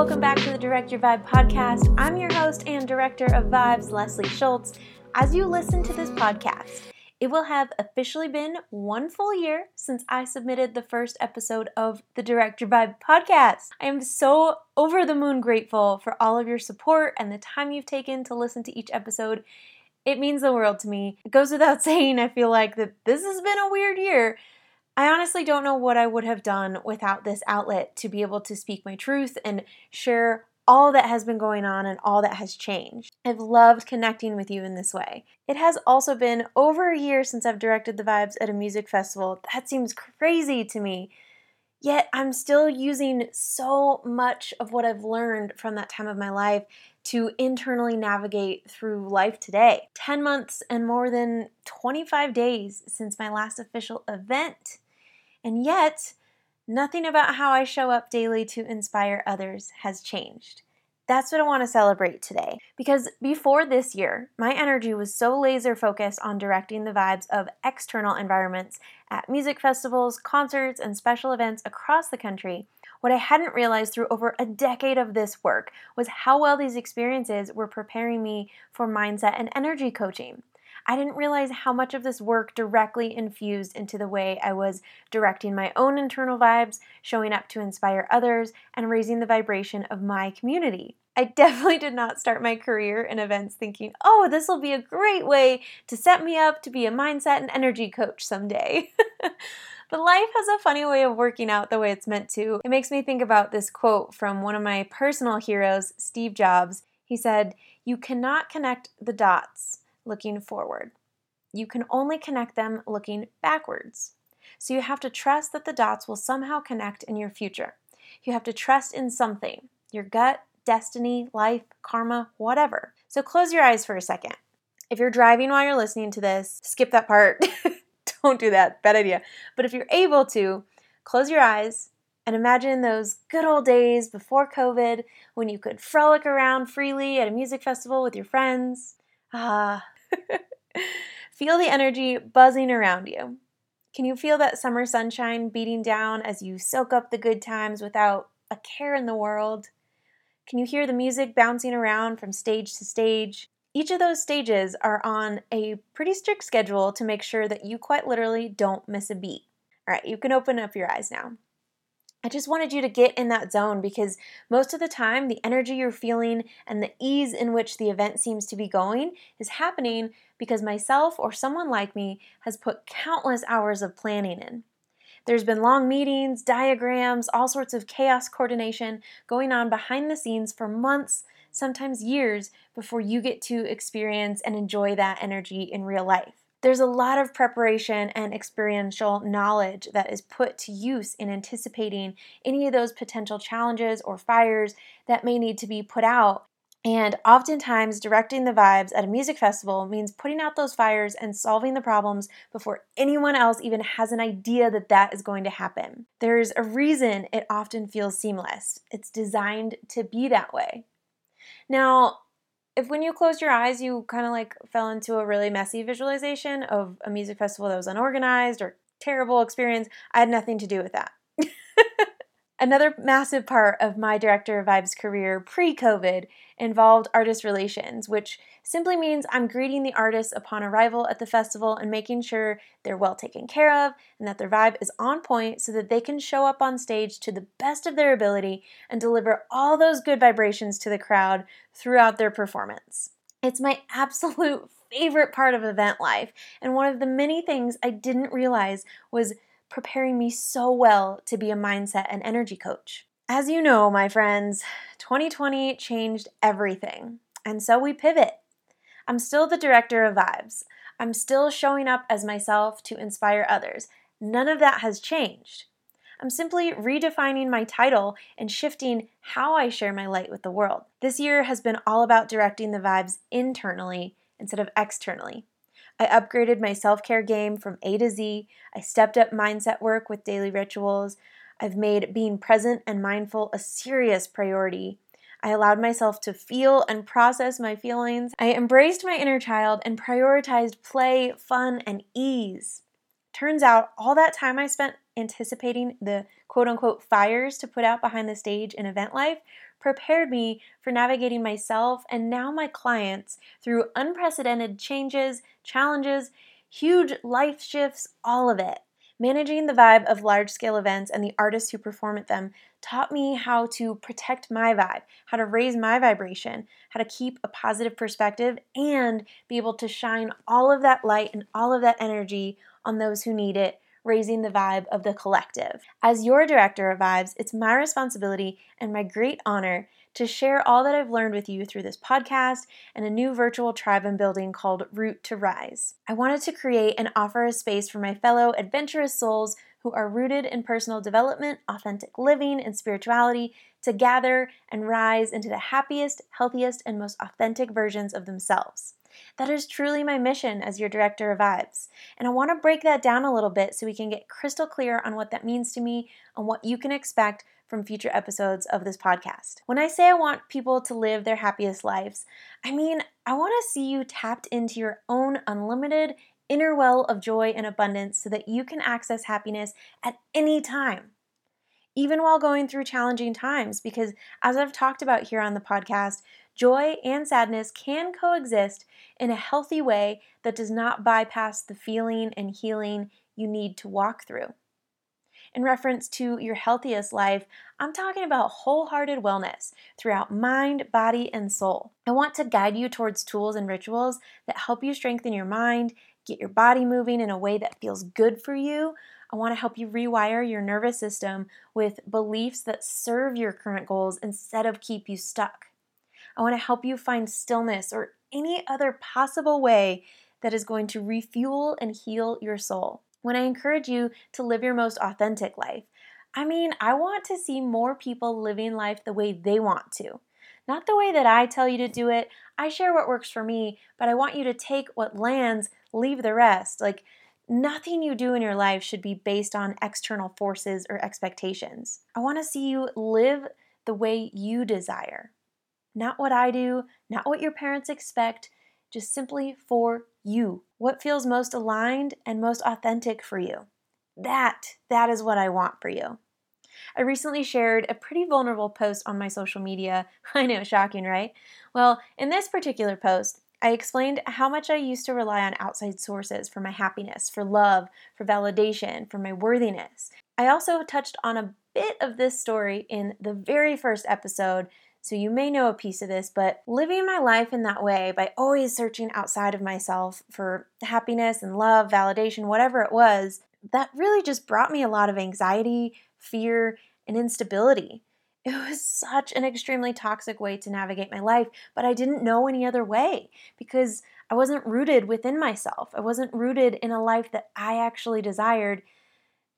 welcome back to the Direct Your Vibe podcast. I'm your host and director of Vibes, Leslie Schultz. As you listen to this podcast, it will have officially been one full year since I submitted the first episode of the Direct Your Vibe podcast. I am so over the moon grateful for all of your support and the time you've taken to listen to each episode. It means the world to me. It goes without saying, I feel like that this has been a weird year. I honestly don't know what I would have done without this outlet to be able to speak my truth and share all that has been going on and all that has changed. I've loved connecting with you in this way. It has also been over a year since I've directed the vibes at a music festival. That seems crazy to me. Yet I'm still using so much of what I've learned from that time of my life to internally navigate through life today. 10 months and more than 25 days since my last official event. And yet, nothing about how I show up daily to inspire others has changed. That's what I want to celebrate today. Because before this year, my energy was so laser focused on directing the vibes of external environments at music festivals, concerts, and special events across the country. What I hadn't realized through over a decade of this work was how well these experiences were preparing me for mindset and energy coaching. I didn't realize how much of this work directly infused into the way I was directing my own internal vibes, showing up to inspire others, and raising the vibration of my community. I definitely did not start my career in events thinking, oh, this will be a great way to set me up to be a mindset and energy coach someday. but life has a funny way of working out the way it's meant to. It makes me think about this quote from one of my personal heroes, Steve Jobs. He said, You cannot connect the dots looking forward. You can only connect them looking backwards. So you have to trust that the dots will somehow connect in your future. You have to trust in something your gut, destiny, life, karma, whatever. So close your eyes for a second. If you're driving while you're listening to this, skip that part. Don't do that. Bad idea. But if you're able to, close your eyes and imagine those good old days before COVID when you could frolic around freely at a music festival with your friends. Ah, feel the energy buzzing around you. Can you feel that summer sunshine beating down as you soak up the good times without a care in the world? Can you hear the music bouncing around from stage to stage? Each of those stages are on a pretty strict schedule to make sure that you quite literally don't miss a beat. All right, you can open up your eyes now. I just wanted you to get in that zone because most of the time, the energy you're feeling and the ease in which the event seems to be going is happening because myself or someone like me has put countless hours of planning in. There's been long meetings, diagrams, all sorts of chaos coordination going on behind the scenes for months, sometimes years, before you get to experience and enjoy that energy in real life. There's a lot of preparation and experiential knowledge that is put to use in anticipating any of those potential challenges or fires that may need to be put out. And oftentimes, directing the vibes at a music festival means putting out those fires and solving the problems before anyone else even has an idea that that is going to happen. There's a reason it often feels seamless, it's designed to be that way. Now, if when you closed your eyes, you kind of like fell into a really messy visualization of a music festival that was unorganized or terrible experience, I had nothing to do with that. Another massive part of my director of vibes career pre COVID involved artist relations, which simply means I'm greeting the artists upon arrival at the festival and making sure they're well taken care of and that their vibe is on point so that they can show up on stage to the best of their ability and deliver all those good vibrations to the crowd throughout their performance. It's my absolute favorite part of event life, and one of the many things I didn't realize was preparing me so well to be a mindset and energy coach. As you know, my friends, 2020 changed everything, and so we pivot. I'm still the director of vibes. I'm still showing up as myself to inspire others. None of that has changed. I'm simply redefining my title and shifting how I share my light with the world. This year has been all about directing the vibes internally instead of externally. I upgraded my self care game from A to Z. I stepped up mindset work with daily rituals. I've made being present and mindful a serious priority. I allowed myself to feel and process my feelings. I embraced my inner child and prioritized play, fun, and ease. Turns out all that time I spent anticipating the quote unquote fires to put out behind the stage in event life prepared me for navigating myself and now my clients through unprecedented changes, challenges, huge life shifts, all of it. Managing the vibe of large scale events and the artists who perform at them taught me how to protect my vibe, how to raise my vibration, how to keep a positive perspective, and be able to shine all of that light and all of that energy on those who need it, raising the vibe of the collective. As your director of vibes, it's my responsibility and my great honor to share all that I've learned with you through this podcast and a new virtual tribe I'm building called Root to Rise. I wanted to create and offer a space for my fellow adventurous souls who are rooted in personal development, authentic living, and spirituality to gather and rise into the happiest, healthiest, and most authentic versions of themselves. That is truly my mission as your director of vibes. And I want to break that down a little bit so we can get crystal clear on what that means to me and what you can expect from future episodes of this podcast. When I say I want people to live their happiest lives, I mean, I want to see you tapped into your own unlimited inner well of joy and abundance so that you can access happiness at any time. Even while going through challenging times, because as I've talked about here on the podcast, joy and sadness can coexist in a healthy way that does not bypass the feeling and healing you need to walk through in reference to your healthiest life, I'm talking about wholehearted wellness throughout mind, body, and soul. I want to guide you towards tools and rituals that help you strengthen your mind, get your body moving in a way that feels good for you. I want to help you rewire your nervous system with beliefs that serve your current goals instead of keep you stuck. I want to help you find stillness or any other possible way that is going to refuel and heal your soul when I encourage you to live your most authentic life. I mean, I want to see more people living life the way they want to. Not the way that I tell you to do it. I share what works for me, but I want you to take what lands, leave the rest. Like, nothing you do in your life should be based on external forces or expectations. I want to see you live the way you desire. Not what I do, not what your parents expect, just simply for you. What feels most aligned and most authentic for you? That, that is what I want for you. I recently shared a pretty vulnerable post on my social media. I know, shocking, right? Well, in this particular post, I explained how much I used to rely on outside sources for my happiness, for love, for validation, for my worthiness. I also touched on a bit of this story in the very first episode so you may know a piece of this, but living my life in that way by always searching outside of myself for happiness and love, validation, whatever it was, that really just brought me a lot of anxiety, fear, and instability. It was such an extremely toxic way to navigate my life, but I didn't know any other way because I wasn't rooted within myself. I wasn't rooted in a life that I actually desired,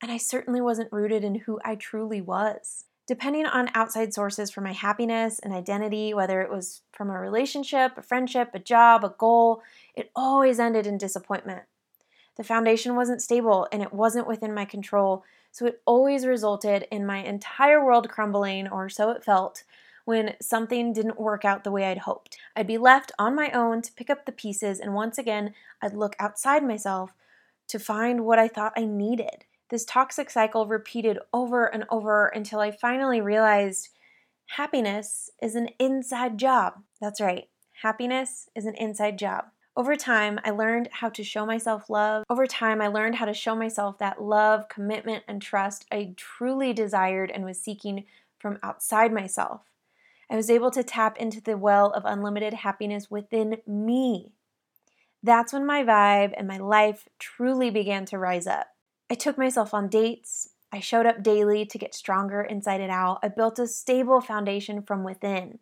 and I certainly wasn't rooted in who I truly was depending on outside sources for my happiness and identity, whether it was from a relationship, a friendship, a job, a goal, it always ended in disappointment. The foundation wasn't stable and it wasn't within my control, so it always resulted in my entire world crumbling, or so it felt, when something didn't work out the way I'd hoped. I'd be left on my own to pick up the pieces, and once again, I'd look outside myself to find what I thought I needed. This toxic cycle repeated over and over until I finally realized happiness is an inside job. That's right, happiness is an inside job. Over time, I learned how to show myself love. Over time, I learned how to show myself that love, commitment, and trust I truly desired and was seeking from outside myself. I was able to tap into the well of unlimited happiness within me. That's when my vibe and my life truly began to rise up. I took myself on dates. I showed up daily to get stronger inside and out. I built a stable foundation from within.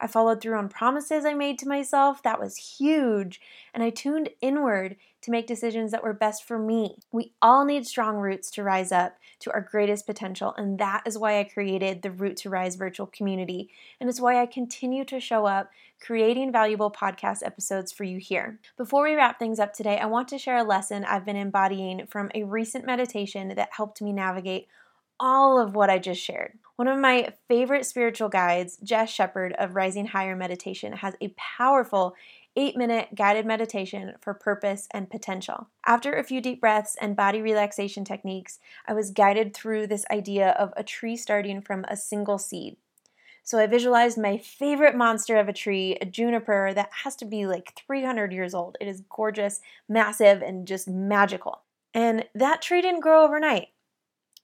I followed through on promises I made to myself. That was huge. And I tuned inward to make decisions that were best for me. We all need strong roots to rise up to our greatest potential, and that is why I created the Root to Rise virtual community, and it's why I continue to show up creating valuable podcast episodes for you here. Before we wrap things up today, I want to share a lesson I've been embodying from a recent meditation that helped me navigate all of what I just shared. One of my favorite spiritual guides, Jess Shepard of Rising Higher Meditation, has a powerful eight minute guided meditation for purpose and potential. After a few deep breaths and body relaxation techniques, I was guided through this idea of a tree starting from a single seed. So I visualized my favorite monster of a tree, a juniper that has to be like 300 years old. It is gorgeous, massive, and just magical. And that tree didn't grow overnight.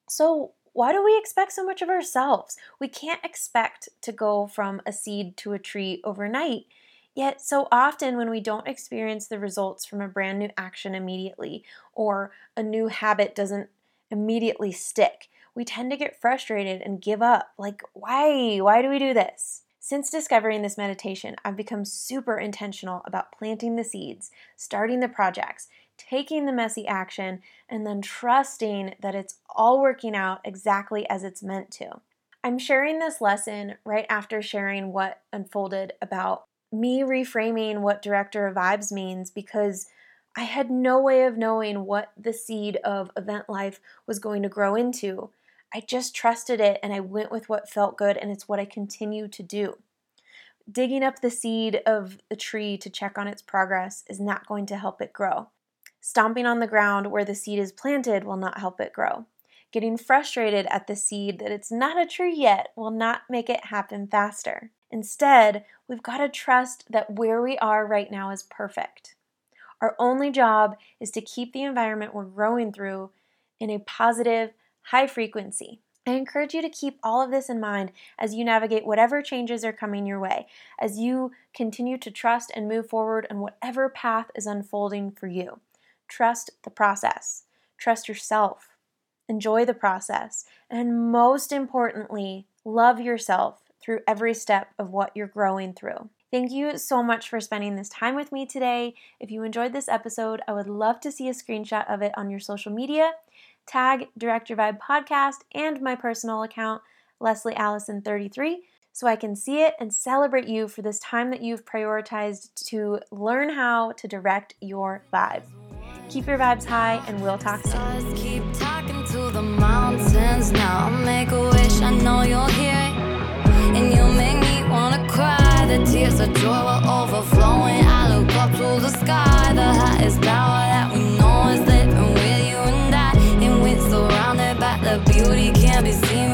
So why do we expect so much of ourselves? We can't expect to go from a seed to a tree overnight. Yet, so often when we don't experience the results from a brand new action immediately, or a new habit doesn't immediately stick, we tend to get frustrated and give up. Like, why? Why do we do this? Since discovering this meditation, I've become super intentional about planting the seeds, starting the projects, taking the messy action, and then trusting that it's all working out exactly as it's meant to. I'm sharing this lesson right after sharing what unfolded about me reframing what director of vibes means because I had no way of knowing what the seed of event life was going to grow into. I just trusted it and I went with what felt good, and it's what I continue to do. Digging up the seed of the tree to check on its progress is not going to help it grow. Stomping on the ground where the seed is planted will not help it grow. Getting frustrated at the seed that it's not a tree yet will not make it happen faster. Instead, we've got to trust that where we are right now is perfect. Our only job is to keep the environment we're growing through in a positive, high frequency. I encourage you to keep all of this in mind as you navigate whatever changes are coming your way, as you continue to trust and move forward on whatever path is unfolding for you. Trust the process, trust yourself, enjoy the process, and most importantly, love yourself through every step of what you're growing through. Thank you so much for spending this time with me today. If you enjoyed this episode, I would love to see a screenshot of it on your social media. Tag Direct Your Vibe Podcast and my personal account, Leslie Allison33, so I can see it and celebrate you for this time that you've prioritized to learn how to direct your vibe. Keep your vibes high, and we'll talk soon. Keep talking to the mountains now. Make a wish, I know you're. And you make me wanna cry. The tears of joy overflowing. I look up to the sky, the highest that we know is living with you and I. And we're surrounded by the beauty, can't be seen.